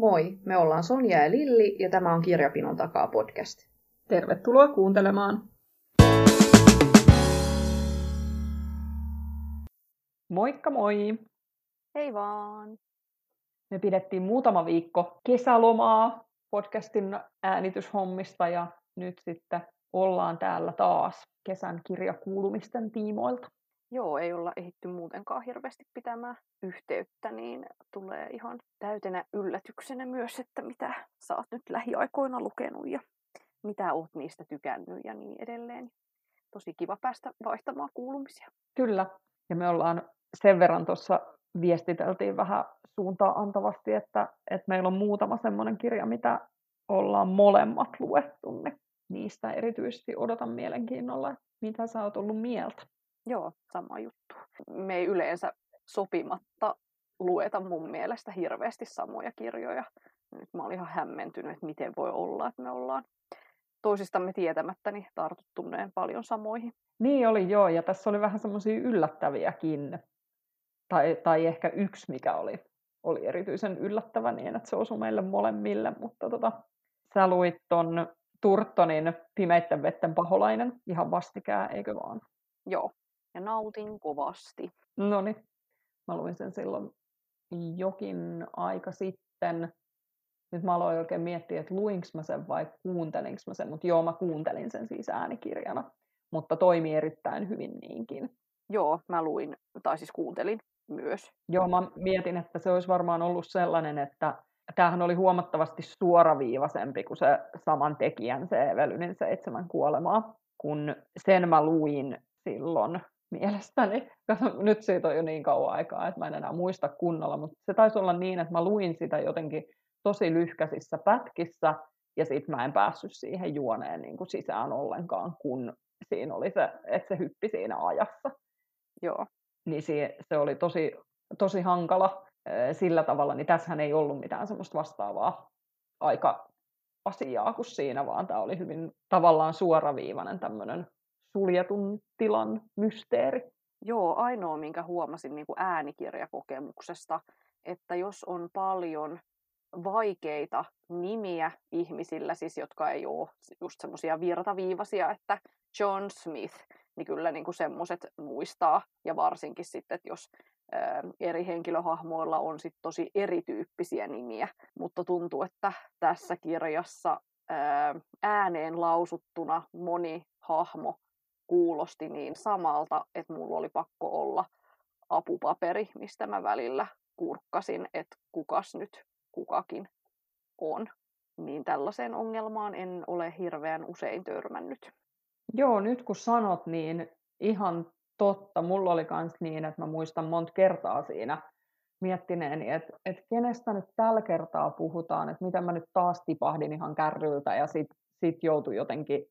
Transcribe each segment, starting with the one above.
Moi, me ollaan Sonja ja Lilli ja tämä on Kirjapinon takaa podcast. Tervetuloa kuuntelemaan. Moikka moi! Hei vaan! Me pidettiin muutama viikko kesälomaa podcastin äänityshommista ja nyt sitten ollaan täällä taas kesän kirjakuulumisten tiimoilta. Joo, ei olla ehitty muutenkaan hirveästi pitämään yhteyttä, niin tulee ihan täytenä yllätyksenä myös, että mitä sä oot nyt lähiaikoina lukenut ja mitä oot niistä tykännyt ja niin edelleen. Tosi kiva päästä vaihtamaan kuulumisia. Kyllä, ja me ollaan sen verran tuossa viestiteltiin vähän suuntaa antavasti, että, että meillä on muutama semmoinen kirja, mitä ollaan molemmat luettu, niin niistä erityisesti odotan mielenkiinnolla, mitä sä oot ollut mieltä. Joo, sama juttu. Me ei yleensä sopimatta lueta mun mielestä hirveästi samoja kirjoja. Nyt mä olin ihan hämmentynyt, että miten voi olla, että me ollaan toisistamme tietämättä niin tartuttuneen paljon samoihin. Niin oli joo, ja tässä oli vähän semmoisia yllättäviäkin. Tai, tai ehkä yksi, mikä oli, oli erityisen yllättävä niin, että se osui meille molemmille. Mutta tota, sä luit ton Turtonin Pimeitten vetten paholainen ihan vastikään, eikö vaan? Joo, ja nautin kovasti. No niin, mä luin sen silloin jokin aika sitten. Nyt mä aloin oikein miettiä, että luinko mä sen vai kuuntelinko mä sen, mutta joo, mä kuuntelin sen siis äänikirjana, mutta toimii erittäin hyvin niinkin. Joo, mä luin, tai siis kuuntelin myös. Joo, mä mietin, että se olisi varmaan ollut sellainen, että tämähän oli huomattavasti suoraviivaisempi kuin se saman tekijän, se Evelynin seitsemän kuolemaa, kun sen mä luin silloin mielestäni. Kato, nyt siitä on jo niin kauan aikaa, että mä en enää muista kunnolla, mutta se taisi olla niin, että mä luin sitä jotenkin tosi lyhkäisissä pätkissä, ja sitten mä en päässyt siihen juoneen niin kuin sisään ollenkaan, kun siinä oli se, että se hyppi siinä ajassa. Joo. Niin se, se oli tosi, tosi hankala sillä tavalla, niin tässähän ei ollut mitään semmoista vastaavaa aika asiaa kuin siinä, vaan tämä oli hyvin tavallaan suoraviivainen tämmöinen suljetun tilan mysteeri. Joo, ainoa minkä huomasin niin kuin äänikirjakokemuksesta, että jos on paljon vaikeita nimiä ihmisillä, siis jotka ei ole just semmoisia virtaviivaisia, että John Smith, niin kyllä niin semmoiset muistaa. Ja varsinkin sitten, että jos ää, eri henkilöhahmoilla on sit tosi erityyppisiä nimiä. Mutta tuntuu, että tässä kirjassa ää, ääneen lausuttuna moni hahmo kuulosti niin samalta, että mulla oli pakko olla apupaperi, mistä mä välillä kurkkasin, että kukas nyt kukakin on. Niin tällaiseen ongelmaan en ole hirveän usein törmännyt. Joo, nyt kun sanot, niin ihan totta. Mulla oli myös niin, että mä muistan monta kertaa siinä miettineeni, että, että kenestä nyt tällä kertaa puhutaan, että miten mä nyt taas tipahdin ihan kärryltä ja sitten sit joutui jotenkin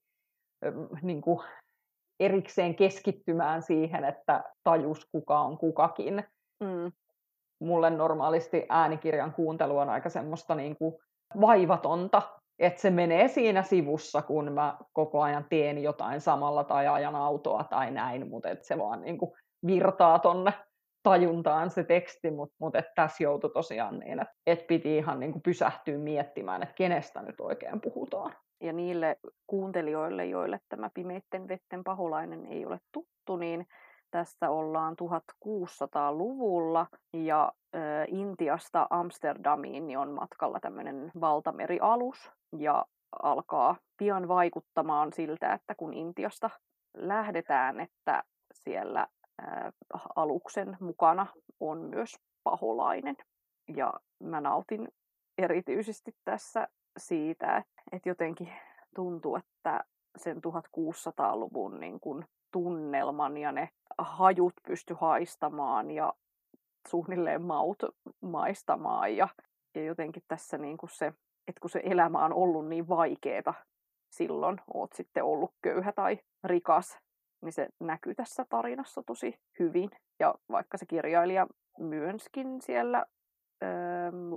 niin kuin erikseen keskittymään siihen, että tajus kuka on kukakin. Mm. Mulle normaalisti äänikirjan kuuntelu on aika semmoista niin kuin vaivatonta, että se menee siinä sivussa, kun mä koko ajan teen jotain samalla tai ajan autoa tai näin, mutta että se vaan niin kuin virtaa tonne tajuntaan se teksti, mutta mut tässä joutui tosiaan niin, että et piti ihan niin kuin pysähtyä miettimään, että kenestä nyt oikein puhutaan. Ja niille kuuntelijoille, joille tämä pimeitten vetten paholainen ei ole tuttu, niin tässä ollaan 1600-luvulla ja ö, Intiasta Amsterdamiin niin on matkalla tämmöinen valtamerialus ja alkaa pian vaikuttamaan siltä, että kun Intiasta lähdetään, että siellä ö, aluksen mukana on myös paholainen. Ja mä nautin erityisesti tässä siitä, että jotenkin tuntuu, että sen 1600-luvun niin kun tunnelman ja ne hajut pysty haistamaan ja suunnilleen maut maistamaan. Ja, ja jotenkin tässä niin kuin se, että kun se elämä on ollut niin vaikeeta silloin, oot sitten ollut köyhä tai rikas, niin se näkyy tässä tarinassa tosi hyvin. Ja vaikka se kirjailija myönskin siellä öö,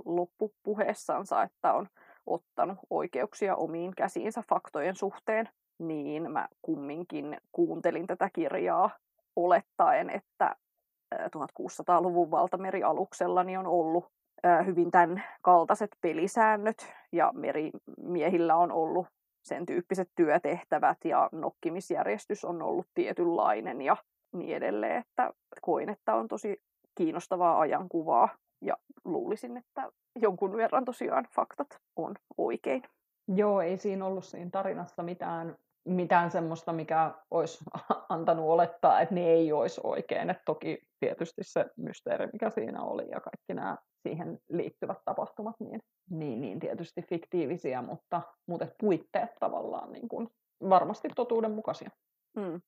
loppupuheessansa, että on ottanut oikeuksia omiin käsiinsä faktojen suhteen, niin mä kumminkin kuuntelin tätä kirjaa olettaen, että 1600-luvun valtamerialuksella niin on ollut hyvin tämän kaltaiset pelisäännöt ja merimiehillä on ollut sen tyyppiset työtehtävät ja nokkimisjärjestys on ollut tietynlainen ja niin edelleen, että koin, että on tosi kiinnostavaa ajankuvaa ja luulisin, että jonkun verran tosiaan faktat on oikein. Joo, ei siinä ollut siinä tarinassa mitään, mitään semmoista, mikä olisi antanut olettaa, että ne ei olisi oikein. Et toki tietysti se mysteeri, mikä siinä oli ja kaikki nämä siihen liittyvät tapahtumat, niin, niin, niin tietysti fiktiivisiä, mutta, mutta puitteet tavallaan niin kuin varmasti totuudenmukaisia. Mm.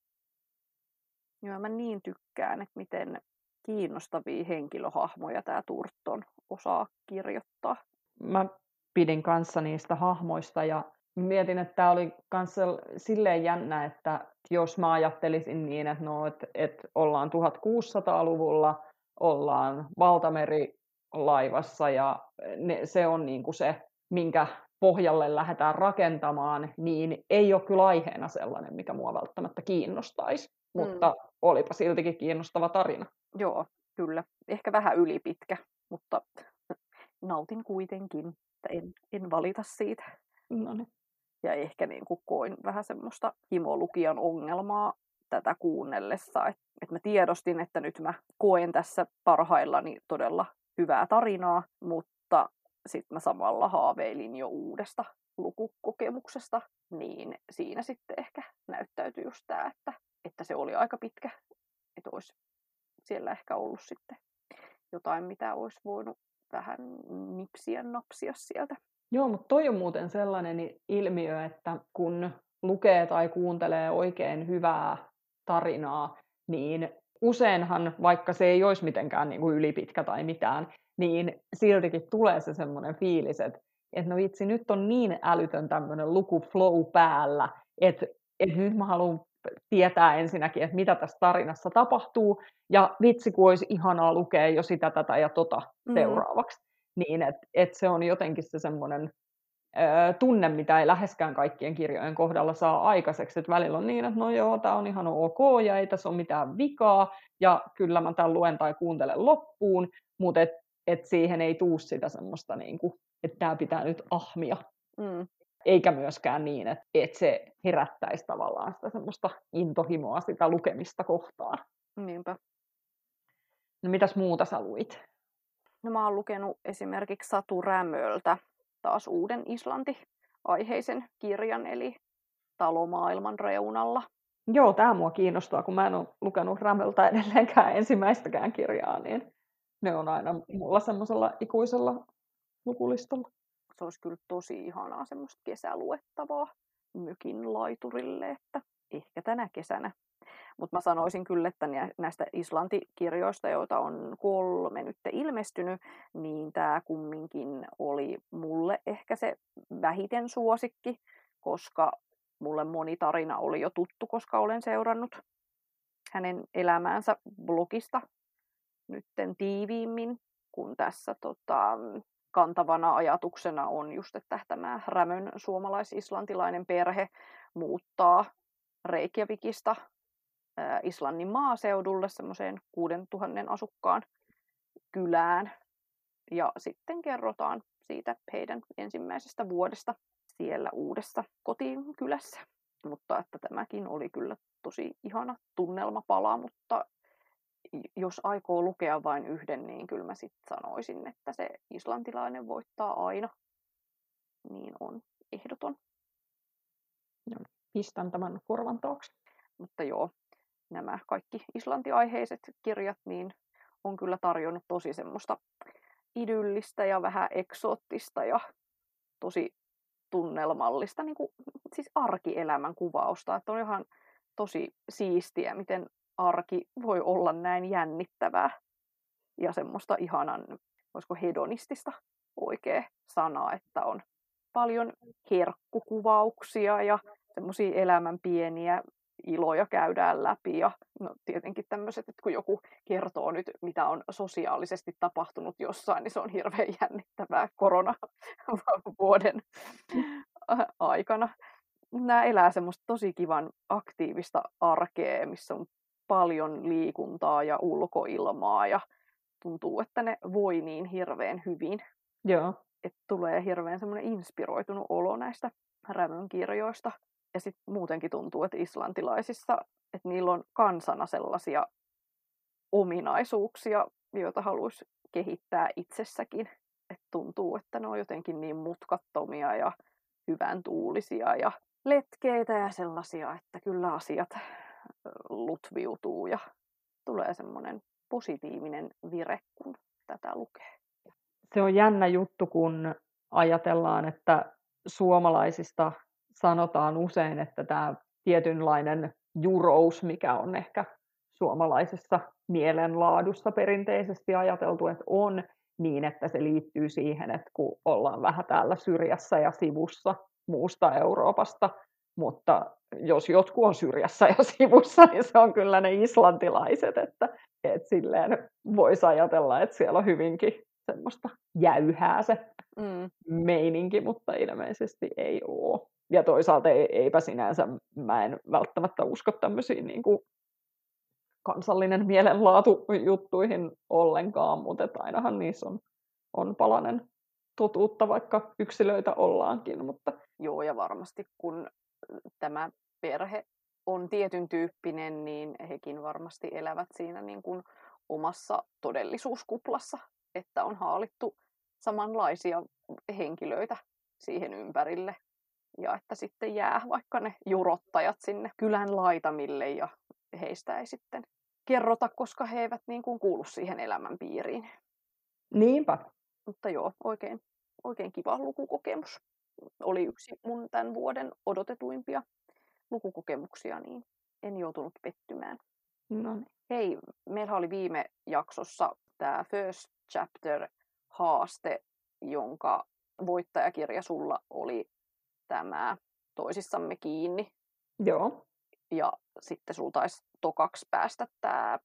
Joo, mä niin tykkään, että miten kiinnostavia henkilöhahmoja tämä Turton osaa kirjoittaa. Mä pidin kanssa niistä hahmoista ja mietin, että tämä oli kanssa silleen jännä, että jos mä ajattelisin niin, että, no, että, että ollaan 1600-luvulla, ollaan valtamerilaivassa ja ne, se on niin kuin se, minkä pohjalle lähdetään rakentamaan, niin ei ole kyllä aiheena sellainen, mikä mua välttämättä kiinnostaisi. Mm. Mutta olipa siltikin kiinnostava tarina. Joo, kyllä. Ehkä vähän ylipitkä, mutta nautin kuitenkin, että en, en valita siitä. No niin. Ja ehkä niin kuin koin vähän semmoista himolukijan ongelmaa tätä kuunnellessa, että et mä tiedostin, että nyt mä koen tässä parhaillani todella hyvää tarinaa, mutta sitten mä samalla haaveilin jo uudesta lukukokemuksesta, niin siinä sitten ehkä näyttäytyi just tämä, että, että se oli aika pitkä, että olisi siellä ehkä ollut sitten jotain, mitä olisi voinut vähän nipsiä napsia sieltä. Joo, mutta toi on muuten sellainen ilmiö, että kun lukee tai kuuntelee oikein hyvää tarinaa, niin useinhan, vaikka se ei olisi mitenkään niin kuin ylipitkä tai mitään, niin siltikin tulee se semmoinen fiilis, että, että no vitsi, nyt on niin älytön tämmöinen lukuflow päällä, että, että nyt mä haluan tietää ensinnäkin, että mitä tässä tarinassa tapahtuu, ja vitsi, kun olisi ihanaa lukea jo sitä, tätä ja tota mm. seuraavaksi. Niin, että et se on jotenkin se semmoinen tunne, mitä ei läheskään kaikkien kirjojen kohdalla saa aikaiseksi. Et välillä on niin, että no joo, tämä on ihan ok ja ei tässä ole mitään vikaa ja kyllä mä tämän luen tai kuuntelen loppuun, mutta et, et siihen ei tuu sitä semmoista, niin kuin, että tämä pitää nyt ahmia. Mm eikä myöskään niin, että, että se herättäisi tavallaan sitä semmoista intohimoa sitä lukemista kohtaan. Niinpä. No mitäs muuta sä luit? No mä oon lukenut esimerkiksi Satu Rämöltä taas uuden Islanti-aiheisen kirjan, eli Talomaailman reunalla. Joo, tämä mua kiinnostaa, kun mä en ole lukenut Rämöltä edelleenkään ensimmäistäkään kirjaa, niin ne on aina mulla semmoisella ikuisella lukulistalla se olisi kyllä tosi ihanaa semmoista kesäluettavaa mökin laiturille, että ehkä tänä kesänä. Mutta mä sanoisin kyllä, että näistä Islanti-kirjoista, joita on kolme nyt ilmestynyt, niin tämä kumminkin oli mulle ehkä se vähiten suosikki, koska mulle moni tarina oli jo tuttu, koska olen seurannut hänen elämäänsä blogista nytten tiiviimmin, kun tässä tota, kantavana ajatuksena on just, että tämä Rämön suomalais-islantilainen perhe muuttaa Reykjavikista Islannin maaseudulle semmoiseen 6000 asukkaan kylään. Ja sitten kerrotaan siitä heidän ensimmäisestä vuodesta siellä uudessa kotikylässä. Mutta että tämäkin oli kyllä tosi ihana tunnelmapala, mutta jos aikoo lukea vain yhden, niin kyllä mä sitten sanoisin, että se islantilainen voittaa aina. Niin on ehdoton. No, pistän tämän korvan taakse. Mutta joo, nämä kaikki islantiaiheiset kirjat niin on kyllä tarjonnut tosi semmoista idyllistä ja vähän eksoottista ja tosi tunnelmallista niin kuin, siis arkielämän kuvausta. Että on ihan tosi siistiä, miten arki voi olla näin jännittävää ja semmoista ihanan, voisiko hedonistista oikea sana, että on paljon herkkukuvauksia ja semmoisia elämän pieniä iloja käydään läpi ja no, tietenkin tämmöiset, että kun joku kertoo nyt, mitä on sosiaalisesti tapahtunut jossain, niin se on hirveän jännittävää koronavuoden aikana. Nämä elää semmoista tosi kivan aktiivista arkea, missä on paljon liikuntaa ja ulkoilmaa ja tuntuu, että ne voi niin hirveän hyvin. Joo. Että tulee hirveän semmoinen inspiroitunut olo näistä Rämön kirjoista. Ja sitten muutenkin tuntuu, että islantilaisissa, että niillä on kansana sellaisia ominaisuuksia, joita haluaisi kehittää itsessäkin. Et tuntuu, että ne on jotenkin niin mutkattomia ja hyvän tuulisia ja letkeitä ja sellaisia, että kyllä asiat lutviutuu ja tulee semmoinen positiivinen vire, kun tätä lukee. Se on jännä juttu, kun ajatellaan, että suomalaisista sanotaan usein, että tämä tietynlainen jurous, mikä on ehkä suomalaisessa mielenlaadussa perinteisesti ajateltu, että on, niin että se liittyy siihen, että kun ollaan vähän täällä syrjässä ja sivussa muusta Euroopasta, mutta jos jotkut on syrjässä ja sivussa, niin se on kyllä ne islantilaiset, että, että silleen voisi ajatella, että siellä on hyvinkin semmoista jäyhää se mm. meininki, mutta ilmeisesti ei ole. Ja toisaalta eipä sinänsä, mä en välttämättä usko tämmöisiin niin kuin kansallinen mielenlaatu juttuihin ollenkaan, mutta ainahan niissä on, on palanen totuutta, vaikka yksilöitä ollaankin. Mutta... Joo, ja varmasti kun tämä perhe on tietyn tyyppinen, niin hekin varmasti elävät siinä niin kuin omassa todellisuuskuplassa, että on haalittu samanlaisia henkilöitä siihen ympärille. Ja että sitten jää vaikka ne jurottajat sinne kylän laitamille ja heistä ei sitten kerrota, koska he eivät niin kuin kuulu siihen elämän piiriin. Niinpä. Mutta joo, oikein, oikein kiva lukukokemus. Oli yksi mun tämän vuoden odotetuimpia lukukokemuksia, niin en joutunut pettymään. No niin. Hei, meillä oli viime jaksossa tämä First Chapter haaste, jonka voittajakirja sulla oli tämä Toisissamme kiinni. Joo. Ja sitten sulla taisi tokaksi päästä tämä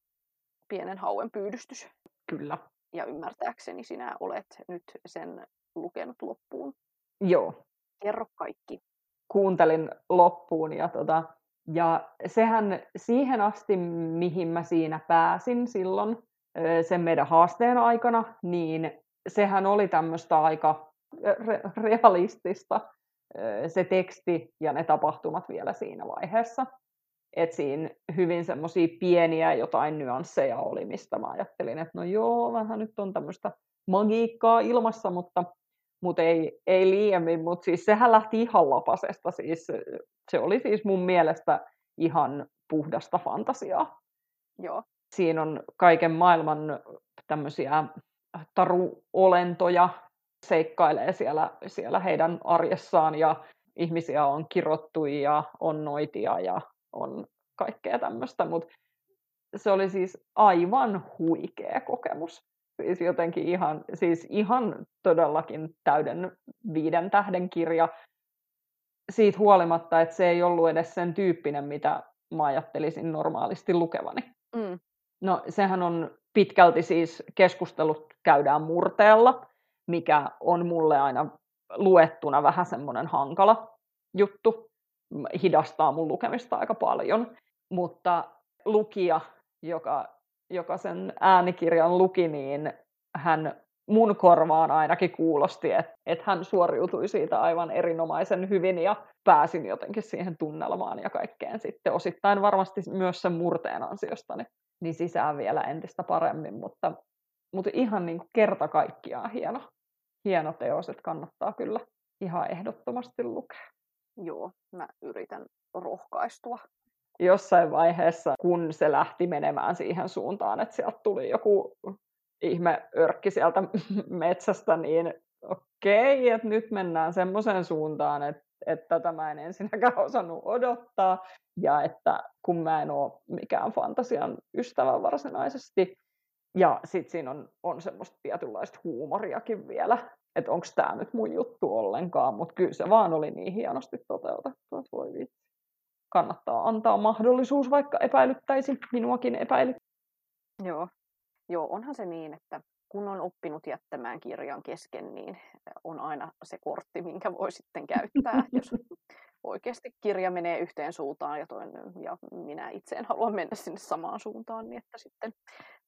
pienen hauen pyydystys. Kyllä. Ja ymmärtääkseni sinä olet nyt sen lukenut loppuun. Joo. Kerro kaikki. Kuuntelin loppuun ja, tota, ja sehän siihen asti, mihin mä siinä pääsin silloin sen meidän haasteen aikana, niin sehän oli tämmöistä aika re- realistista se teksti ja ne tapahtumat vielä siinä vaiheessa. Et siinä hyvin semmoisia pieniä jotain nyansseja oli, mistä mä ajattelin, että no joo, vähän nyt on tämmöistä magiikkaa ilmassa, mutta, mutta ei, ei liiemmin. Mutta siis sehän lähti ihan lapasesta. Siis, se oli siis mun mielestä ihan puhdasta fantasiaa. Joo. Siinä on kaiken maailman tämmöisiä taruolentoja, seikkailee siellä, siellä heidän arjessaan ja ihmisiä on kirottu ja on noitia ja on kaikkea tämmöistä, mutta se oli siis aivan huikea kokemus. Siis jotenkin ihan, siis ihan todellakin täyden viiden tähden kirja siitä huolimatta, että se ei ollut edes sen tyyppinen, mitä mä ajattelisin normaalisti lukevani. Mm. No sehän on pitkälti siis keskustelut käydään murteella, mikä on mulle aina luettuna vähän semmoinen hankala juttu, hidastaa mun lukemista aika paljon. Mutta lukija, joka, joka sen äänikirjan luki, niin hän mun korvaan ainakin kuulosti, että, että hän suoriutui siitä aivan erinomaisen hyvin ja pääsin jotenkin siihen tunnelmaan ja kaikkeen sitten osittain varmasti myös sen murteen ansiosta niin, niin sisään vielä entistä paremmin, mutta, mutta ihan niin kuin kerta kaikkiaan hieno, hieno teos, että kannattaa kyllä ihan ehdottomasti lukea. Joo, mä yritän rohkaistua. Jossain vaiheessa, kun se lähti menemään siihen suuntaan, että sieltä tuli joku ihme örkki sieltä metsästä, niin okei, että nyt mennään semmoiseen suuntaan, että, että tätä mä en ensinnäkään osannut odottaa, ja että kun mä en ole mikään fantasian ystävä varsinaisesti, ja sitten siinä on, on semmoista tietynlaista huumoriakin vielä, että onko tämä nyt mun juttu ollenkaan, mutta kyllä se vaan oli niin hienosti toteutettu, että voi vitsi. Kannattaa antaa mahdollisuus, vaikka epäilyttäisi, minuakin epäilyt. Joo. Joo, onhan se niin, että kun on oppinut jättämään kirjan kesken, niin on aina se kortti, minkä voi sitten käyttää, jos oikeasti kirja menee yhteen suuntaan ja, toinen, ja minä itse en halua mennä sinne samaan suuntaan, niin että sitten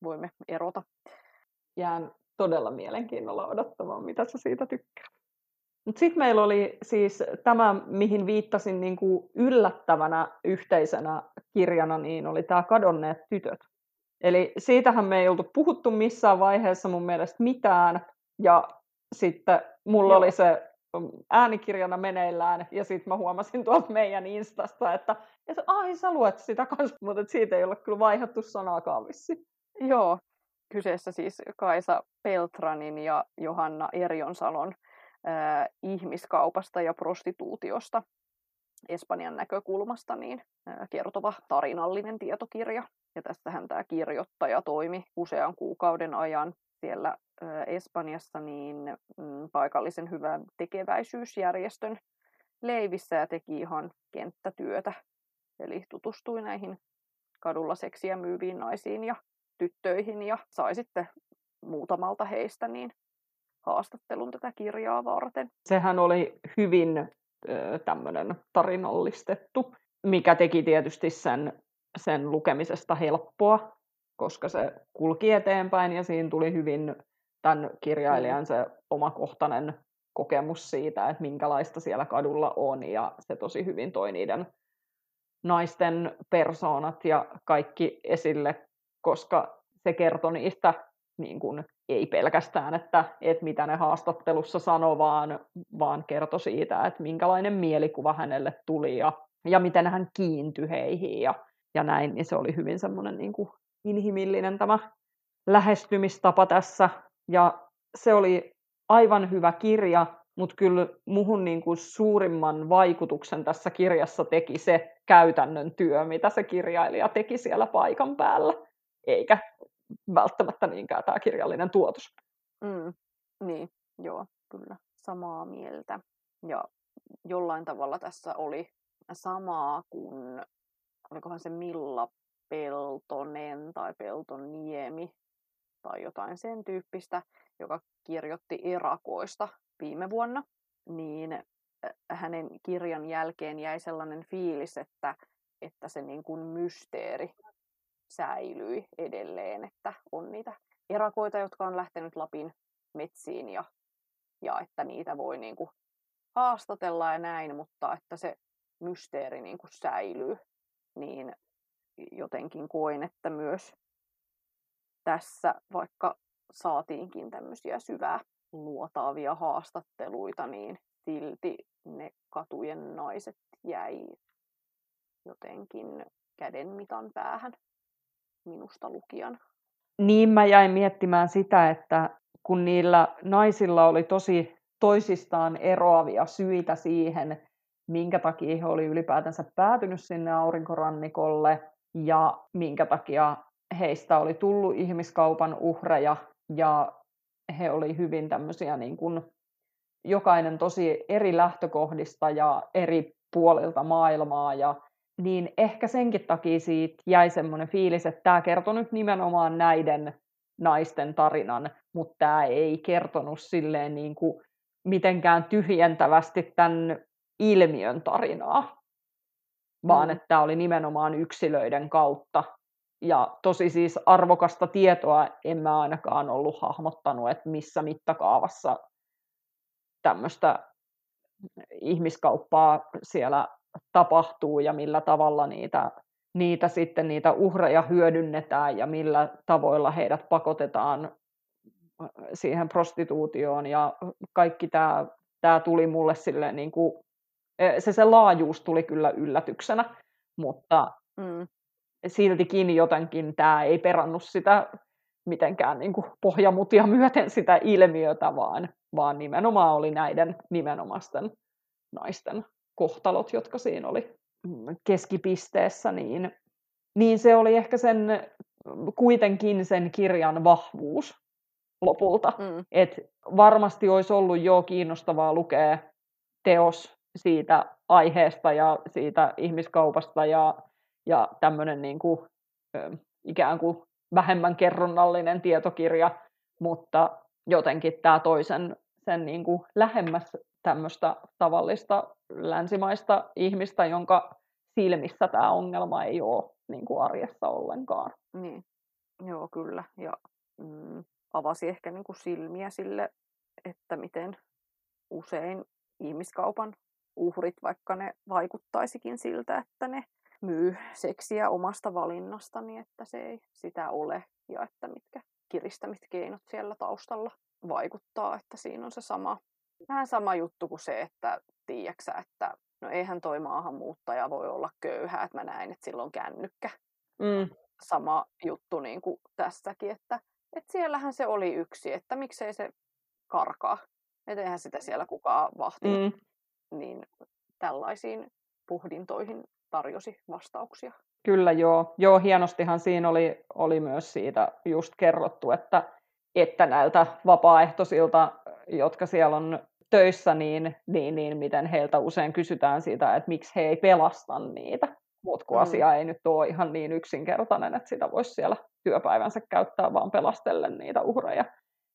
voimme erota. jään todella mielenkiinnolla odottamaan, mitä sä siitä tykkää. Mutta sitten meillä oli siis tämä, mihin viittasin niin kuin yllättävänä yhteisenä kirjana, niin oli tämä Kadonneet tytöt. Eli siitähän me ei oltu puhuttu missään vaiheessa mun mielestä mitään, ja sitten mulla Joo. oli se mm, äänikirjana meneillään, ja sitten mä huomasin tuolta meidän Instasta, että, että ai sä luet sitä kanssa, mutta siitä ei ole kyllä vaihdettu sanaakaan vissi. Joo, kyseessä siis Kaisa Peltranin ja Johanna Erjonsalon ihmiskaupasta ja prostituutiosta Espanjan näkökulmasta niin kertova tarinallinen tietokirja. Ja tästähän tämä kirjoittaja toimi usean kuukauden ajan siellä Espanjassa niin mm, paikallisen hyvän tekeväisyysjärjestön leivissä ja teki ihan kenttätyötä. Eli tutustui näihin kadulla seksiä myyviin naisiin ja tyttöihin ja sai sitten muutamalta heistä niin haastattelun tätä kirjaa varten. Sehän oli hyvin tämmöinen tarinallistettu, mikä teki tietysti sen, sen lukemisesta helppoa, koska se kulki eteenpäin ja siinä tuli hyvin tämän kirjailijan se omakohtainen kokemus siitä, että minkälaista siellä kadulla on ja se tosi hyvin toi niiden naisten persoonat ja kaikki esille, koska se kertoi niistä niin kuin, ei pelkästään, että, että mitä ne haastattelussa sanoi, vaan, vaan kertoi siitä, että minkälainen mielikuva hänelle tuli ja, ja miten hän kiintyi heihin ja, ja näin, niin se oli hyvin semmoinen niin kuin inhimillinen tämä lähestymistapa tässä. Ja se oli aivan hyvä kirja, mutta kyllä muhun niin kuin suurimman vaikutuksen tässä kirjassa teki se käytännön työ, mitä se kirjailija teki siellä paikan päällä, eikä välttämättä niinkään tämä kirjallinen tuotos. Mm, niin, joo, kyllä, samaa mieltä. Ja jollain tavalla tässä oli samaa kuin, olikohan se Milla Peltonen tai Peltoniemi tai jotain sen tyyppistä, joka kirjoitti erakoista viime vuonna, niin hänen kirjan jälkeen jäi sellainen fiilis, että, että se niin kuin mysteeri säilyi edelleen, että on niitä erakoita, jotka on lähtenyt Lapin metsiin ja, ja että niitä voi niin kuin haastatella ja näin, mutta että se mysteeri niin kuin säilyy, niin jotenkin koin, että myös tässä, vaikka saatiinkin tämmöisiä syvää luotaavia haastatteluita, niin silti ne katujen naiset jäi jotenkin käden mitan päähän minusta lukijan. Niin mä jäin miettimään sitä, että kun niillä naisilla oli tosi toisistaan eroavia syitä siihen, minkä takia he oli ylipäätänsä päätynyt sinne aurinkorannikolle ja minkä takia heistä oli tullut ihmiskaupan uhreja ja he oli hyvin tämmöisiä niin kuin, jokainen tosi eri lähtökohdista ja eri puolilta maailmaa ja niin ehkä senkin takia siitä jäi semmoinen fiilis, että tämä kertoi nyt nimenomaan näiden naisten tarinan, mutta tämä ei kertonut silleen niin kuin mitenkään tyhjentävästi tämän ilmiön tarinaa, vaan mm. että tämä oli nimenomaan yksilöiden kautta. Ja tosi siis arvokasta tietoa en mä ainakaan ollut hahmottanut, että missä mittakaavassa tämmöistä ihmiskauppaa siellä tapahtuu ja millä tavalla niitä, niitä sitten niitä uhreja hyödynnetään ja millä tavoilla heidät pakotetaan äh, siihen prostituutioon ja kaikki tämä, tämä tuli mulle sille niin kuin, e, se, se laajuus tuli kyllä yllätyksenä, mutta mm. siltikin jotenkin tämä ei perannut sitä mitenkään niin kuin pohjamutia myöten sitä ilmiötä, vaan, vaan nimenomaan oli näiden nimenomaisten naisten kohtalot, jotka siinä oli mm, keskipisteessä, niin, niin se oli ehkä sen kuitenkin sen kirjan vahvuus lopulta. Mm. Et varmasti olisi ollut jo kiinnostavaa lukea teos siitä aiheesta ja siitä ihmiskaupasta ja, ja tämmöinen niin kuin, ikään kuin vähemmän kerronnallinen tietokirja, mutta jotenkin tämä toisen sen niin kuin lähemmäs tämmöistä tavallista länsimaista ihmistä, jonka silmissä tämä ongelma ei ole niin kuin arjessa ollenkaan. Niin, joo kyllä. Ja mm, avasi ehkä niin kuin silmiä sille, että miten usein ihmiskaupan uhrit, vaikka ne vaikuttaisikin siltä, että ne myy seksiä omasta valinnasta, niin että se ei sitä ole ja että mitkä kiristämiskeinot siellä taustalla vaikuttaa, että siinä on se sama, vähän sama juttu kuin se, että tiiäksä, että no eihän toi maahanmuuttaja voi olla köyhä, että mä näin, että silloin kännykkä. Mm. Sama juttu niin kuin tässäkin, että, että siellähän se oli yksi, että miksei se karkaa. Että eihän sitä siellä kukaan vahti. Mm. Niin tällaisiin pohdintoihin tarjosi vastauksia. Kyllä joo. Joo, hienostihan siinä oli, oli myös siitä just kerrottu, että, että näiltä vapaaehtoisilta, jotka siellä on töissä, niin, niin, niin miten heiltä usein kysytään siitä, että miksi he ei pelasta niitä. Mutta kun mm. asia ei nyt ole ihan niin yksinkertainen, että sitä voisi siellä työpäivänsä käyttää vaan pelastellen niitä uhreja.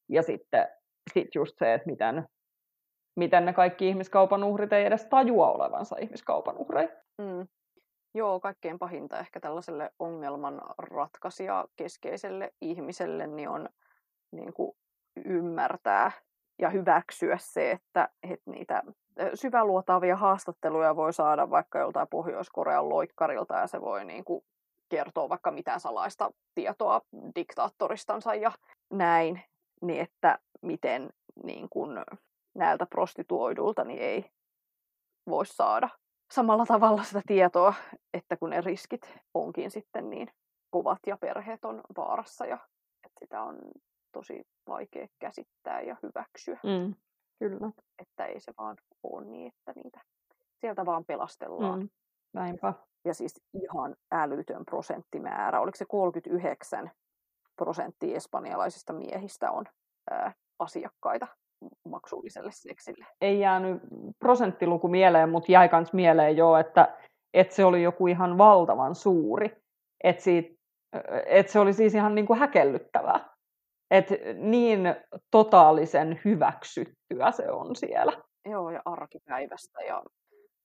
Ja sitten sit just se, että miten, miten ne kaikki ihmiskaupan uhrit ei edes tajua olevansa ihmiskaupan uhreja. Mm. Joo, kaikkein pahinta ehkä tällaiselle ongelman ratkaisija keskeiselle ihmiselle niin on niin kuin ymmärtää ja hyväksyä se, että, että niitä syväluotaavia haastatteluja voi saada vaikka joltain Pohjois-Korean loikkarilta ja se voi niin kuin kertoa vaikka mitä salaista tietoa diktaattoristansa ja näin, niin että miten niin kuin näiltä prostituoidulta niin ei voi saada samalla tavalla sitä tietoa, että kun ne riskit onkin sitten niin kovat ja perheet on vaarassa ja että sitä on tosi vaikea käsittää ja hyväksyä. Mm, kyllä. Että ei se vaan ole niin, että niitä sieltä vaan pelastellaan. Mm, näinpä. Ja siis ihan älytön prosenttimäärä. Oliko se 39 prosenttia espanjalaisista miehistä on ää, asiakkaita maksulliselle seksille. Ei jäänyt prosenttiluku mieleen, mutta jäi myös mieleen jo, että, että se oli joku ihan valtavan suuri. Että, siitä, että se oli siis ihan niin kuin häkellyttävää. Että niin totaalisen hyväksyttyä se on siellä. Joo, ja arkipäivästä. Ja...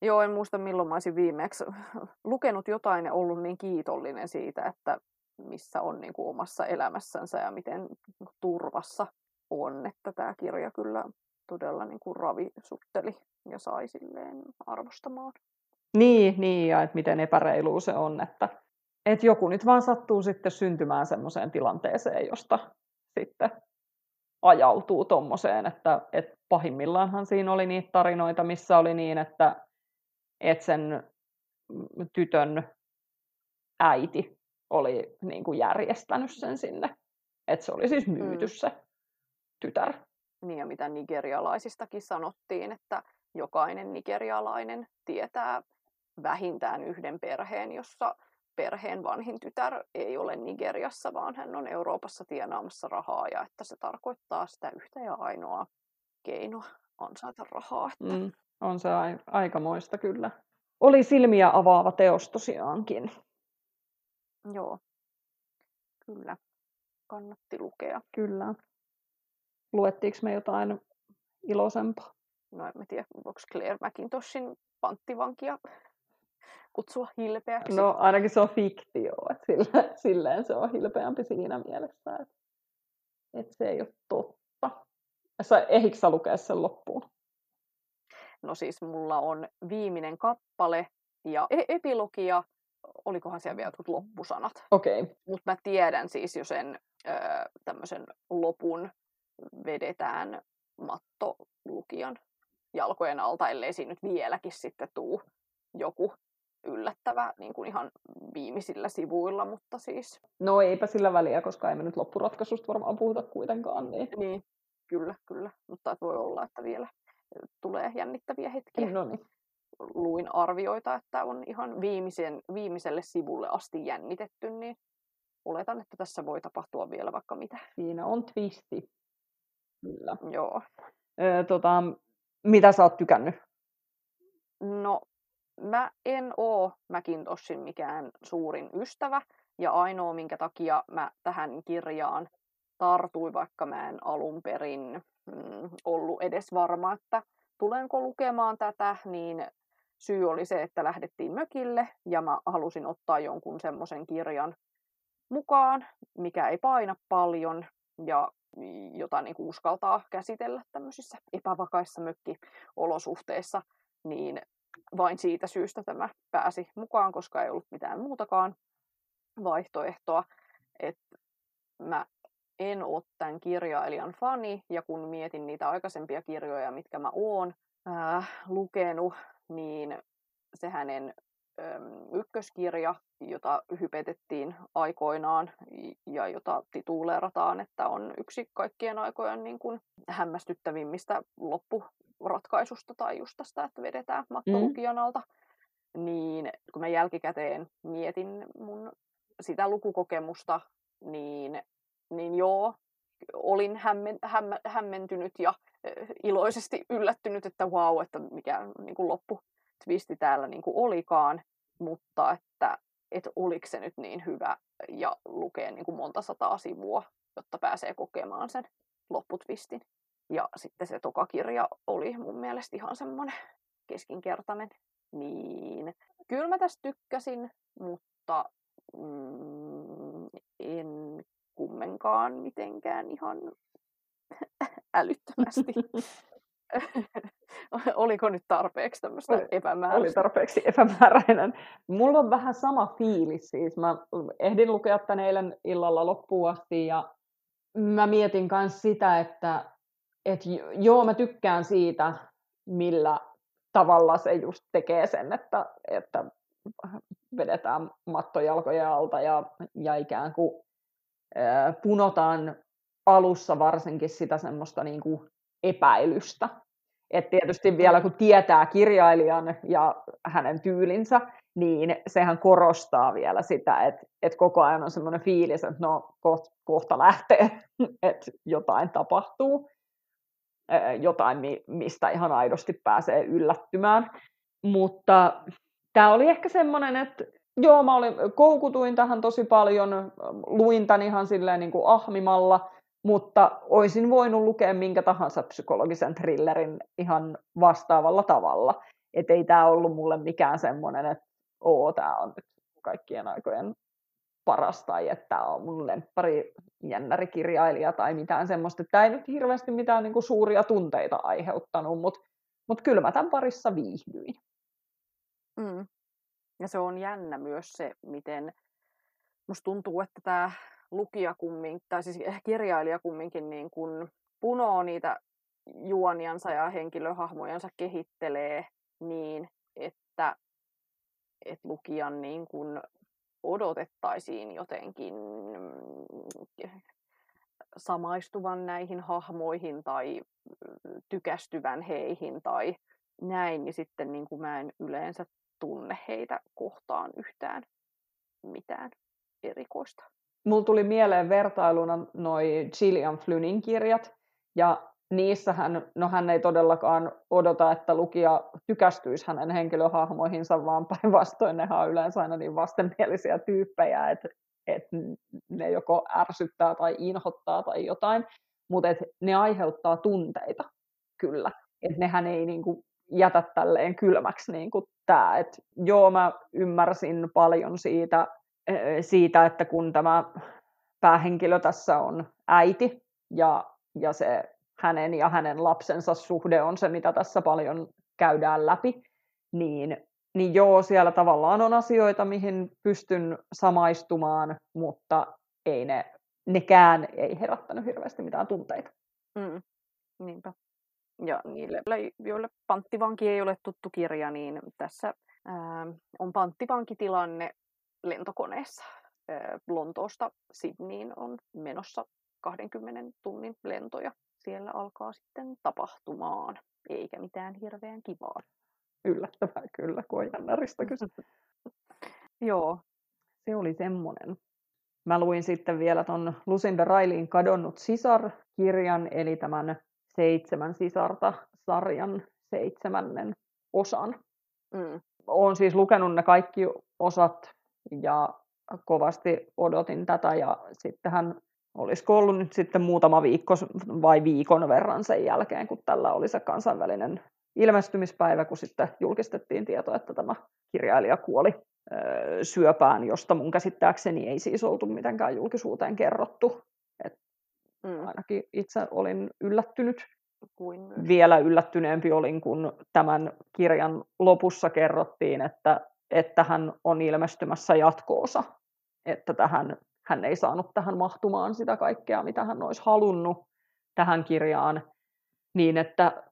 Joo, en muista milloin mä olisin viimeksi lukenut jotain ja ollut niin kiitollinen siitä, että missä on niin kuin omassa elämässänsä ja miten turvassa on, että tämä kirja kyllä todella niin kuin ravisutteli ja sai silleen arvostamaan. Niin, niin ja että miten epäreilu se on, että, että joku nyt vaan sattuu sitten syntymään semmoiseen tilanteeseen, josta sitten ajautuu tuommoiseen, että, että pahimmillaanhan siinä oli niitä tarinoita, missä oli niin, että, että sen tytön äiti oli niin kuin järjestänyt sen sinne. Että se oli siis myyty mm. se tytär. Niin ja mitä nigerialaisistakin sanottiin, että jokainen nigerialainen tietää vähintään yhden perheen, jossa perheen vanhin tytär ei ole Nigeriassa, vaan hän on Euroopassa tienaamassa rahaa ja että se tarkoittaa sitä yhtä ja ainoa keinoa ansaita rahaa. Että... Mm, on se aikamoista kyllä. Oli silmiä avaava teos tosiaankin. Joo, kyllä. Kannatti lukea. Kyllä. Luettiinko me jotain iloisempaa? No en tiedä, onko Claire McIntoshin panttivankia kutsua hilpeäksi? No ainakin se on fiktio, että sillä, silleen se on hilpeämpi siinä mielessä, että, että se ei ole totta. Sä, ehdikö sä lukea sen loppuun? No siis mulla on viimeinen kappale ja e- epilogia, olikohan siellä vielä jotkut loppusanat. Okei. Okay. Mutta mä tiedän siis jo sen tämmöisen lopun vedetään matto lukijan jalkojen alta, ellei siinä nyt vieläkin sitten tuu joku yllättävä niin kuin ihan viimeisillä sivuilla, mutta siis... No eipä sillä väliä, koska emme nyt loppuratkaisusta varmaan puhuta kuitenkaan. Niin, niin kyllä, kyllä. Mutta voi olla, että vielä tulee jännittäviä hetkiä. No niin. Luin arvioita, että on ihan viimeisen, viimeiselle sivulle asti jännitetty, niin oletan, että tässä voi tapahtua vielä vaikka mitä. Siinä on twisti. Kyllä. Joo. Öö, tota, mitä sä oot tykännyt? No, mä en oo Macintoshin mikään suurin ystävä, ja ainoa minkä takia mä tähän kirjaan tartuin, vaikka mä en alun perin mm, ollut edes varma, että tulenko lukemaan tätä, niin syy oli se, että lähdettiin mökille ja mä halusin ottaa jonkun semmoisen kirjan mukaan, mikä ei paina paljon ja jota niin uskaltaa käsitellä tämmöisissä epävakaissa mökkiolosuhteissa, niin vain siitä syystä tämä pääsi mukaan, koska ei ollut mitään muutakaan vaihtoehtoa. että mä en ole tämän kirjailijan fani, ja kun mietin niitä aikaisempia kirjoja, mitkä mä oon ää, lukenut, niin se hänen ykköskirja, jota hypetettiin aikoinaan ja jota tituleerataan, että on yksi kaikkien aikojen niin kuin hämmästyttävimmistä loppuratkaisusta tai just tästä, että vedetään mattolukijan alta. Mm. Niin kun mä jälkikäteen mietin mun sitä lukukokemusta, niin, niin joo, olin hämmen, hämmä, hämmentynyt ja iloisesti yllättynyt, että wow, että mikä niin kuin loppu twisti täällä niin kuin olikaan, mutta että et oliko se nyt niin hyvä ja lukee niin kuin monta sataa sivua, jotta pääsee kokemaan sen lopputvistin. Ja sitten se toka kirja oli mun mielestä ihan semmoinen keskinkertainen. Niin kyllä mä tästä tykkäsin, mutta mm, en kummenkaan mitenkään ihan älyttömästi. Oliko nyt tarpeeksi tämmöistä epämääräistä? Oli tarpeeksi epämääräinen. Mulla on vähän sama fiilis siis. Mä ehdin lukea tän eilen illalla loppuun asti ja mä mietin myös sitä, että et joo, mä tykkään siitä, millä tavalla se just tekee sen, että, että vedetään mattojalkojen alta ja, ja ikään kuin ää, punotaan alussa varsinkin sitä semmoista niin kuin epäilystä. Et tietysti vielä kun tietää kirjailijan ja hänen tyylinsä, niin sehän korostaa vielä sitä, että, että koko ajan on semmoinen fiilis, että no kohta lähtee, että jotain tapahtuu, jotain mistä ihan aidosti pääsee yllättymään. Mutta tämä oli ehkä semmoinen, että joo, mä olin, koukutuin tähän tosi paljon, luin tämän ihan silleen niin kuin ahmimalla, mutta olisin voinut lukea minkä tahansa psykologisen thrillerin ihan vastaavalla tavalla. Että ei tämä ollut mulle mikään semmoinen, että oo, tämä on nyt kaikkien aikojen paras tai että tämä on mun lemppari jännärikirjailija tai mitään semmoista. Tämä ei nyt hirveästi mitään niin kuin suuria tunteita aiheuttanut, mutta mut kyllä mä tämän parissa viihdyin. Mm. Ja se on jännä myös se, miten musta tuntuu, että tämä lukija kummin, tai siis kirjailija kumminkin niin kuin punoo niitä juoniansa ja henkilöhahmojansa kehittelee niin, että, että lukijan niin kuin odotettaisiin jotenkin samaistuvan näihin hahmoihin tai tykästyvän heihin tai näin, niin sitten niin kuin mä en yleensä tunne heitä kohtaan yhtään mitään erikoista. Mulla tuli mieleen vertailuna noi Gillian Flynnin kirjat, ja niissähän, no hän ei todellakaan odota, että lukija tykästyisi hänen henkilöhahmoihinsa, vaan päinvastoin ne on yleensä aina niin vastenmielisiä tyyppejä, että, että ne joko ärsyttää tai inhottaa tai jotain, mutta että ne aiheuttaa tunteita kyllä. Että nehän ei niinku jätä tälleen kylmäksi niin kuin tämä. Et joo, mä ymmärsin paljon siitä, siitä, että kun tämä päähenkilö tässä on äiti ja, ja se hänen ja hänen lapsensa suhde on se, mitä tässä paljon käydään läpi, niin, niin joo, siellä tavallaan on asioita, mihin pystyn samaistumaan, mutta ei ne, nekään ei herättänyt hirveästi mitään tunteita. Mm, niinpä. Ja niille, joille panttivanki ei ole tuttu kirja, niin tässä ää, on panttivankitilanne lentokoneessa. Lontoosta Sydneyin on menossa 20 tunnin lentoja. Siellä alkaa sitten tapahtumaan, eikä mitään hirveän kivaa. Yllättävää kyllä, kun on jännäristä Joo. Se oli semmoinen. Mä luin sitten vielä ton Lucinda Railin Kadonnut sisar-kirjan, eli tämän seitsemän sisarta sarjan seitsemännen osan. Mm. Olen siis lukenut ne kaikki osat ja kovasti odotin tätä ja sittenhän olisiko ollut nyt sitten muutama viikko vai viikon verran sen jälkeen, kun tällä oli se kansainvälinen ilmestymispäivä, kun sitten julkistettiin tieto, että tämä kirjailija kuoli syöpään, josta mun käsittääkseni ei siis oltu mitenkään julkisuuteen kerrottu. Et Mm. Ainakin itse olin yllättynyt. Kuin myös. Vielä yllättyneempi olin, kun tämän kirjan lopussa kerrottiin, että, että hän on ilmestymässä jatkoosa. Että tähän, hän ei saanut tähän mahtumaan sitä kaikkea, mitä hän olisi halunnut tähän kirjaan. Niin, että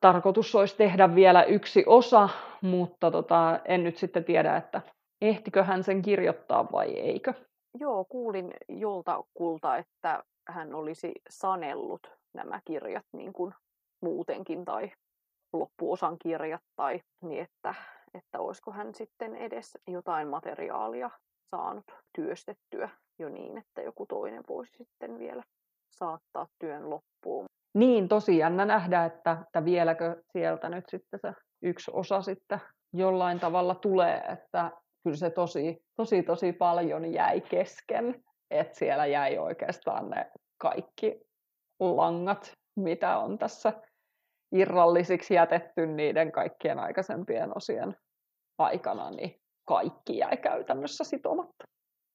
tarkoitus olisi tehdä vielä yksi osa, mutta tota, en nyt sitten tiedä, että ehtikö hän sen kirjoittaa vai eikö. Joo, kuulin jolta kulta, että hän olisi sanellut nämä kirjat niin kuin muutenkin tai loppuosan kirjat tai niin, että, että olisiko hän sitten edes jotain materiaalia saanut työstettyä jo niin, että joku toinen voisi sitten vielä saattaa työn loppuun. Niin, tosi jännä nähdä, että, että vieläkö sieltä nyt sitten se yksi osa sitten jollain tavalla tulee, että kyllä se tosi, tosi, tosi paljon jäi kesken, että siellä jäi oikeastaan ne kaikki langat, mitä on tässä irrallisiksi jätetty niiden kaikkien aikaisempien osien aikana, niin kaikki jäi käytännössä sitomatta.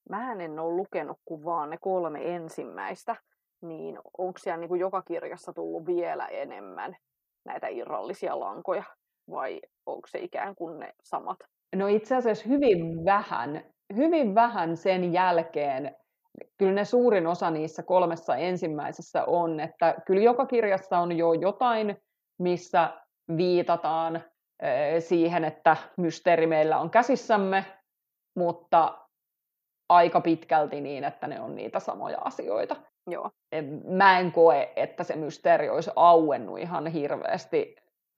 Mä en ole lukenut kuin vaan ne kolme ensimmäistä, niin onko siellä niin kuin joka kirjassa tullut vielä enemmän näitä irrallisia lankoja, vai onko se ikään kuin ne samat? No itse asiassa hyvin vähän, hyvin vähän sen jälkeen, kyllä ne suurin osa niissä kolmessa ensimmäisessä on, että kyllä joka kirjassa on jo jotain, missä viitataan siihen, että mysteeri meillä on käsissämme, mutta aika pitkälti niin, että ne on niitä samoja asioita. Joo. Mä en koe, että se mysteeri olisi auennut ihan hirveästi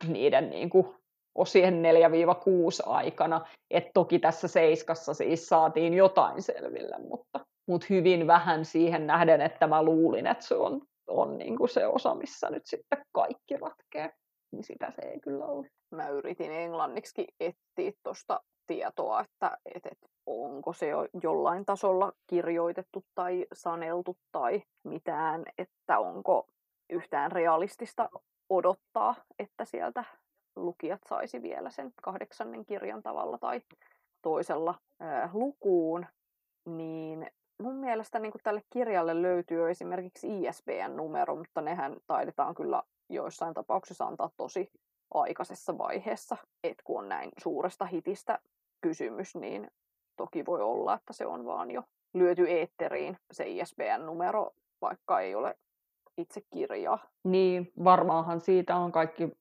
niiden niin kuin osien 4-6 aikana. Et toki tässä seiskassa siis saatiin jotain selville, mutta, mutta hyvin vähän siihen nähden, että mä luulin, että se on, on niin kuin se osa, missä nyt sitten kaikki ratkee. Niin sitä se ei kyllä ole. Mä yritin englanniksi etsiä tuosta tietoa, että, että, että onko se jo jollain tasolla kirjoitettu tai saneltu tai mitään, että onko yhtään realistista odottaa, että sieltä lukijat saisi vielä sen kahdeksannen kirjan tavalla tai toisella ää, lukuun, niin mun mielestä niin tälle kirjalle löytyy esimerkiksi ISBN-numero, mutta nehän taidetaan kyllä joissain tapauksissa antaa tosi aikaisessa vaiheessa, että kun on näin suuresta hitistä kysymys, niin toki voi olla, että se on vaan jo lyöty eetteriin se ISBN-numero, vaikka ei ole itse kirjaa. Niin, varmaanhan siitä on kaikki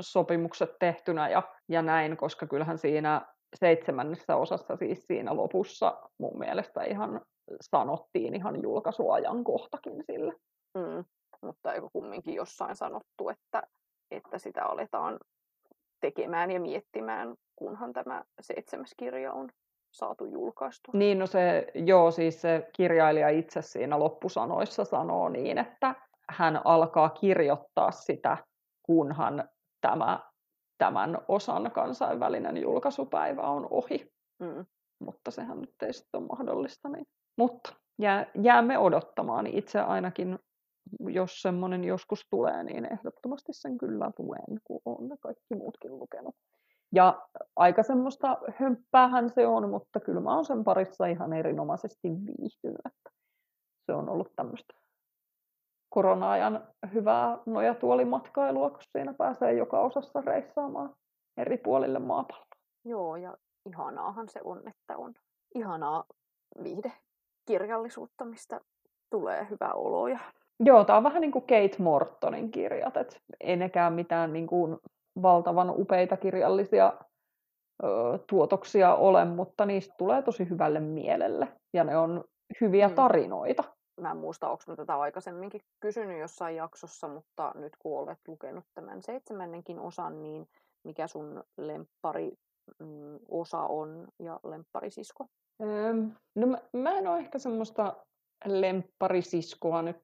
sopimukset tehtynä ja, ja näin, koska kyllähän siinä seitsemännessä osassa siis siinä lopussa mun mielestä ihan sanottiin ihan julkaisuajankohtakin sille. Mm, mutta eikö kumminkin jossain sanottu, että, että sitä aletaan tekemään ja miettimään, kunhan tämä seitsemäs kirja on saatu julkaistu. Niin, no se, joo, siis se kirjailija itse siinä loppusanoissa sanoo niin, että hän alkaa kirjoittaa sitä, kunhan tämä, tämän osan kansainvälinen julkaisupäivä on ohi. Mm. Mutta sehän nyt ei sitten ole mahdollista. Niin. Mutta jää, jäämme odottamaan. Itse ainakin, jos semmoinen joskus tulee, niin ehdottomasti sen kyllä luen, kun on ne kaikki muutkin lukenut. Ja aika semmoista hömppäähän se on, mutta kyllä mä oon sen parissa ihan erinomaisesti viihtynyt. Se on ollut tämmöistä korona-ajan hyvää nojatuolimatkailua, kun siinä pääsee joka osassa reissaamaan eri puolille maapalloa. Joo, ja ihanaahan se on, että on ihanaa viihdekirjallisuutta, mistä tulee hyvä olo. Ja... Joo, tämä on vähän niin kuin Kate Mortonin kirjat, että ei nekään mitään niin kuin valtavan upeita kirjallisia ö, tuotoksia ole, mutta niistä tulee tosi hyvälle mielelle ja ne on hyviä mm. tarinoita. Mä en muista, onko mä tätä aikaisemminkin kysynyt jossain jaksossa, mutta nyt kun olet lukenut tämän seitsemännenkin osan, niin mikä sun lemppari mm, osa on ja lempparisisko? Öö, no mä, mä en ole ehkä semmoista lempparisiskoa nyt,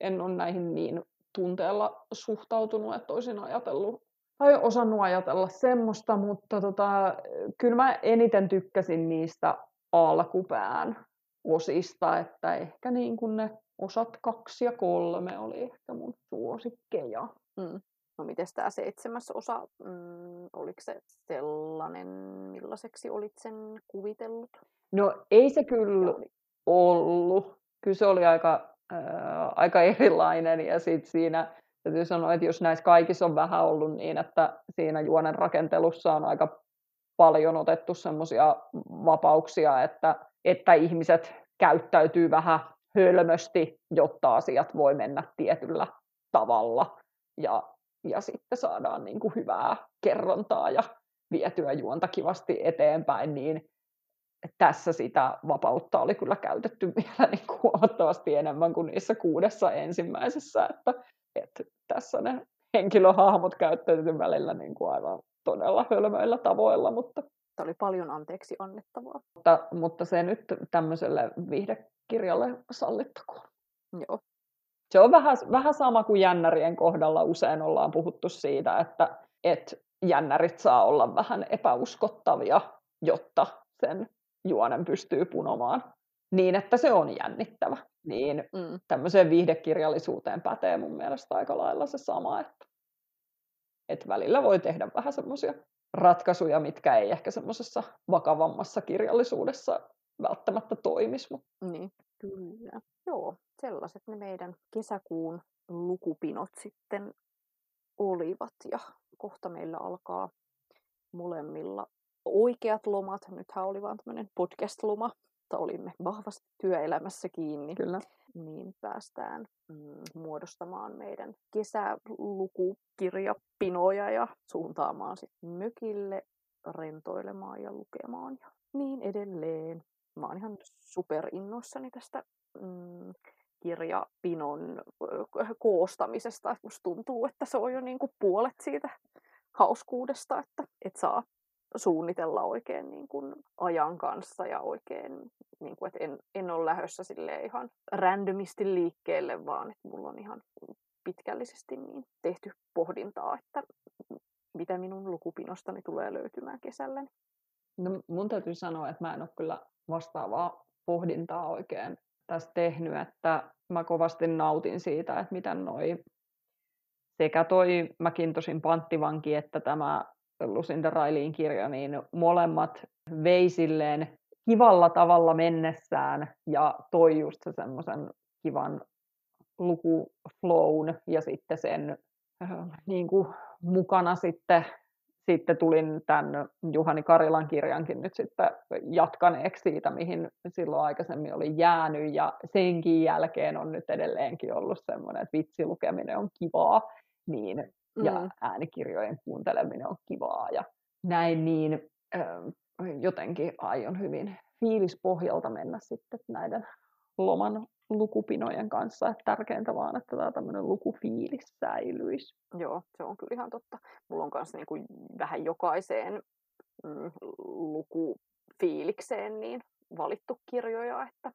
en ole näihin niin tunteella suhtautunut, että olisin ajatellut tai osannut ajatella semmoista, mutta tota, kyllä mä eniten tykkäsin niistä alkupään osista, että ehkä niin kuin ne osat kaksi ja kolme oli ehkä mun suosikkeja. Mm. No miten tämä seitsemäs osa, mm, oliko se sellainen, millaiseksi olit sen kuvitellut? No ei se kyllä ollut. Kyllä se oli aika aika erilainen. Ja sitten siinä täytyy sanoa, että jos näissä kaikissa on vähän ollut niin, että siinä juonen rakentelussa on aika paljon otettu semmoisia vapauksia, että, että ihmiset käyttäytyy vähän hölmösti, jotta asiat voi mennä tietyllä tavalla. Ja, ja sitten saadaan niin kuin hyvää kerrontaa ja vietyä juonta kivasti eteenpäin, niin tässä sitä vapautta oli kyllä käytetty vielä niin kuin huomattavasti enemmän kuin niissä kuudessa ensimmäisessä, että, että tässä ne henkilöhahmot käyttäytyy välillä niin kuin aivan todella hölmöillä tavoilla, mutta Tämä oli paljon anteeksi annettavaa. Mutta, mutta se nyt tämmöiselle viihdekirjalle sallittakoon. Joo. Se on vähän, vähän sama kuin jännärien kohdalla usein ollaan puhuttu siitä, että, että jännärit saa olla vähän epäuskottavia, jotta sen juonen pystyy punomaan niin, että se on jännittävä. Niin mm. tämmöiseen viihdekirjallisuuteen pätee mun mielestä aika lailla se sama, että, että välillä voi tehdä vähän semmoisia ratkaisuja, mitkä ei ehkä semmoisessa vakavammassa kirjallisuudessa välttämättä toimisi. Mutta... Niin, kyllä. Joo, sellaiset ne meidän kesäkuun lukupinot sitten olivat. Ja kohta meillä alkaa molemmilla oikeat lomat. Nythän oli vain tämmöinen podcast-loma, mutta olimme vahvasti työelämässä kiinni. Kyllä. Niin päästään mm, muodostamaan meidän kesälukukirjapinoja ja suuntaamaan sitten mökille rentoilemaan ja lukemaan ja niin edelleen. Mä oon ihan superinnoissani tästä mm, kirjapinon koostamisesta. Musta tuntuu, että se on jo niin kuin puolet siitä hauskuudesta, että et saa suunnitella oikein niin kuin ajan kanssa ja oikein, niin kuin, että en, en ole lähdössä sille ihan randomisti liikkeelle, vaan että mulla on ihan pitkällisesti niin tehty pohdintaa, että mitä minun lukupinostani tulee löytymään kesällä. No, mun täytyy sanoa, että mä en ole kyllä vastaavaa pohdintaa oikein tässä tehnyt, että mä kovasti nautin siitä, että miten noi sekä toi Mäkintosin panttivanki että tämä Lucinda Railiin kirja, niin molemmat vei silleen kivalla tavalla mennessään ja toi just se semmoisen kivan lukuflown ja sitten sen äh, niin kuin mukana sitten, sitten tulin tämän Juhani Karilan kirjankin nyt sitten jatkaneeksi siitä, mihin silloin aikaisemmin oli jäänyt ja senkin jälkeen on nyt edelleenkin ollut semmoinen, että vitsilukeminen on kivaa, niin ja mm. äänikirjojen kuunteleminen on kivaa ja näin, niin jotenkin aion hyvin fiilispohjalta mennä sitten näiden loman lukupinojen kanssa, että tärkeintä vaan, että tämä tämmöinen lukufiilis säilyisi. Joo, se on kyllä ihan totta. Mulla on myös niin kuin vähän jokaiseen mm, lukufiilikseen niin valittu kirjoja, että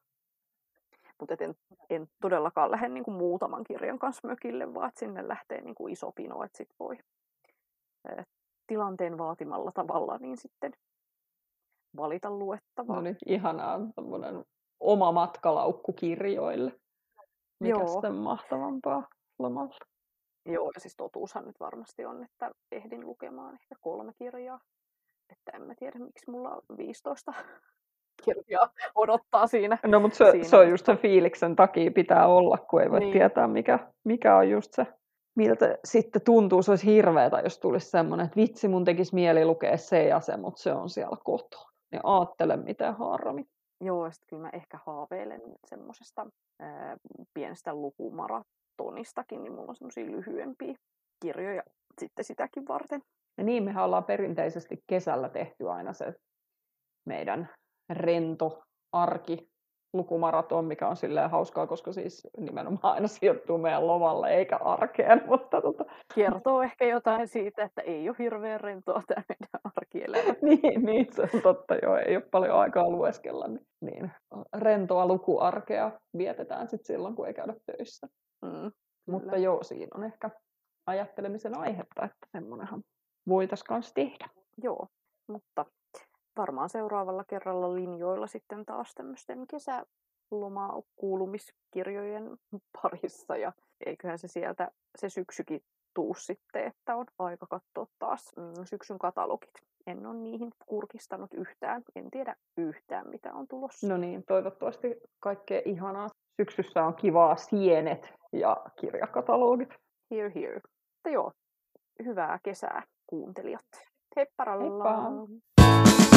mutta en, en todellakaan lähde niin kuin muutaman kirjan kanssa mökille, vaan että sinne lähtee niin kuin iso pino, että sit voi tilanteen vaatimalla tavalla niin sitten valita luettavaa. No niin, ihanaa, tämmöinen oma matkalaukku kirjoille. Mikä sitten mahtavampaa lomalla? Joo, ja siis totuushan nyt varmasti on, että ehdin lukemaan ehkä kolme kirjaa. Että en mä tiedä, miksi mulla on 15 kirjaa odottaa siinä. No mutta se, siinä. se on just sen fiiliksen takia pitää olla, kun ei voi niin. tietää, mikä, mikä on just se, miltä sitten tuntuu. Se olisi hirveetä, jos tulisi semmoinen, että vitsi, mun tekisi mieli lukea se ja se, mutta se on siellä kotona. Niin aattele, miten harmi. Joo, ja sitten kyllä mä ehkä haaveilen semmoisesta pienestä lukumaratonistakin, niin mulla on semmoisia lyhyempiä kirjoja sitten sitäkin varten. Ja niin, mehän ollaan perinteisesti kesällä tehty aina se meidän rento arki lukumaraton, mikä on silleen hauskaa, koska siis nimenomaan aina sijoittuu meidän lomalle eikä arkeen. Mutta tota... Kertoo ehkä jotain siitä, että ei ole hirveän rentoa tämä meidän arkielämä. niin, niin, se on totta joo, ei ole paljon aikaa lueskella. Niin, niin rentoa lukuarkea vietetään sitten silloin, kun ei käydä töissä. Mm, mutta joo, siinä on ehkä ajattelemisen aihetta, että semmoinenhan voitaisiin kanssa tehdä. Joo, mutta varmaan seuraavalla kerralla linjoilla sitten taas tämmöisten kesälomakuulumiskirjojen parissa ja eiköhän se sieltä se syksykin tuu sitten, että on aika katsoa taas mm, syksyn katalogit. En ole niihin kurkistanut yhtään, en tiedä yhtään mitä on tulossa. No niin, toivottavasti kaikkea ihanaa syksyssä on kivaa sienet ja kirjakatalogit. Here, here. Mutta joo, hyvää kesää kuuntelijat. Heipparalla! Heippa!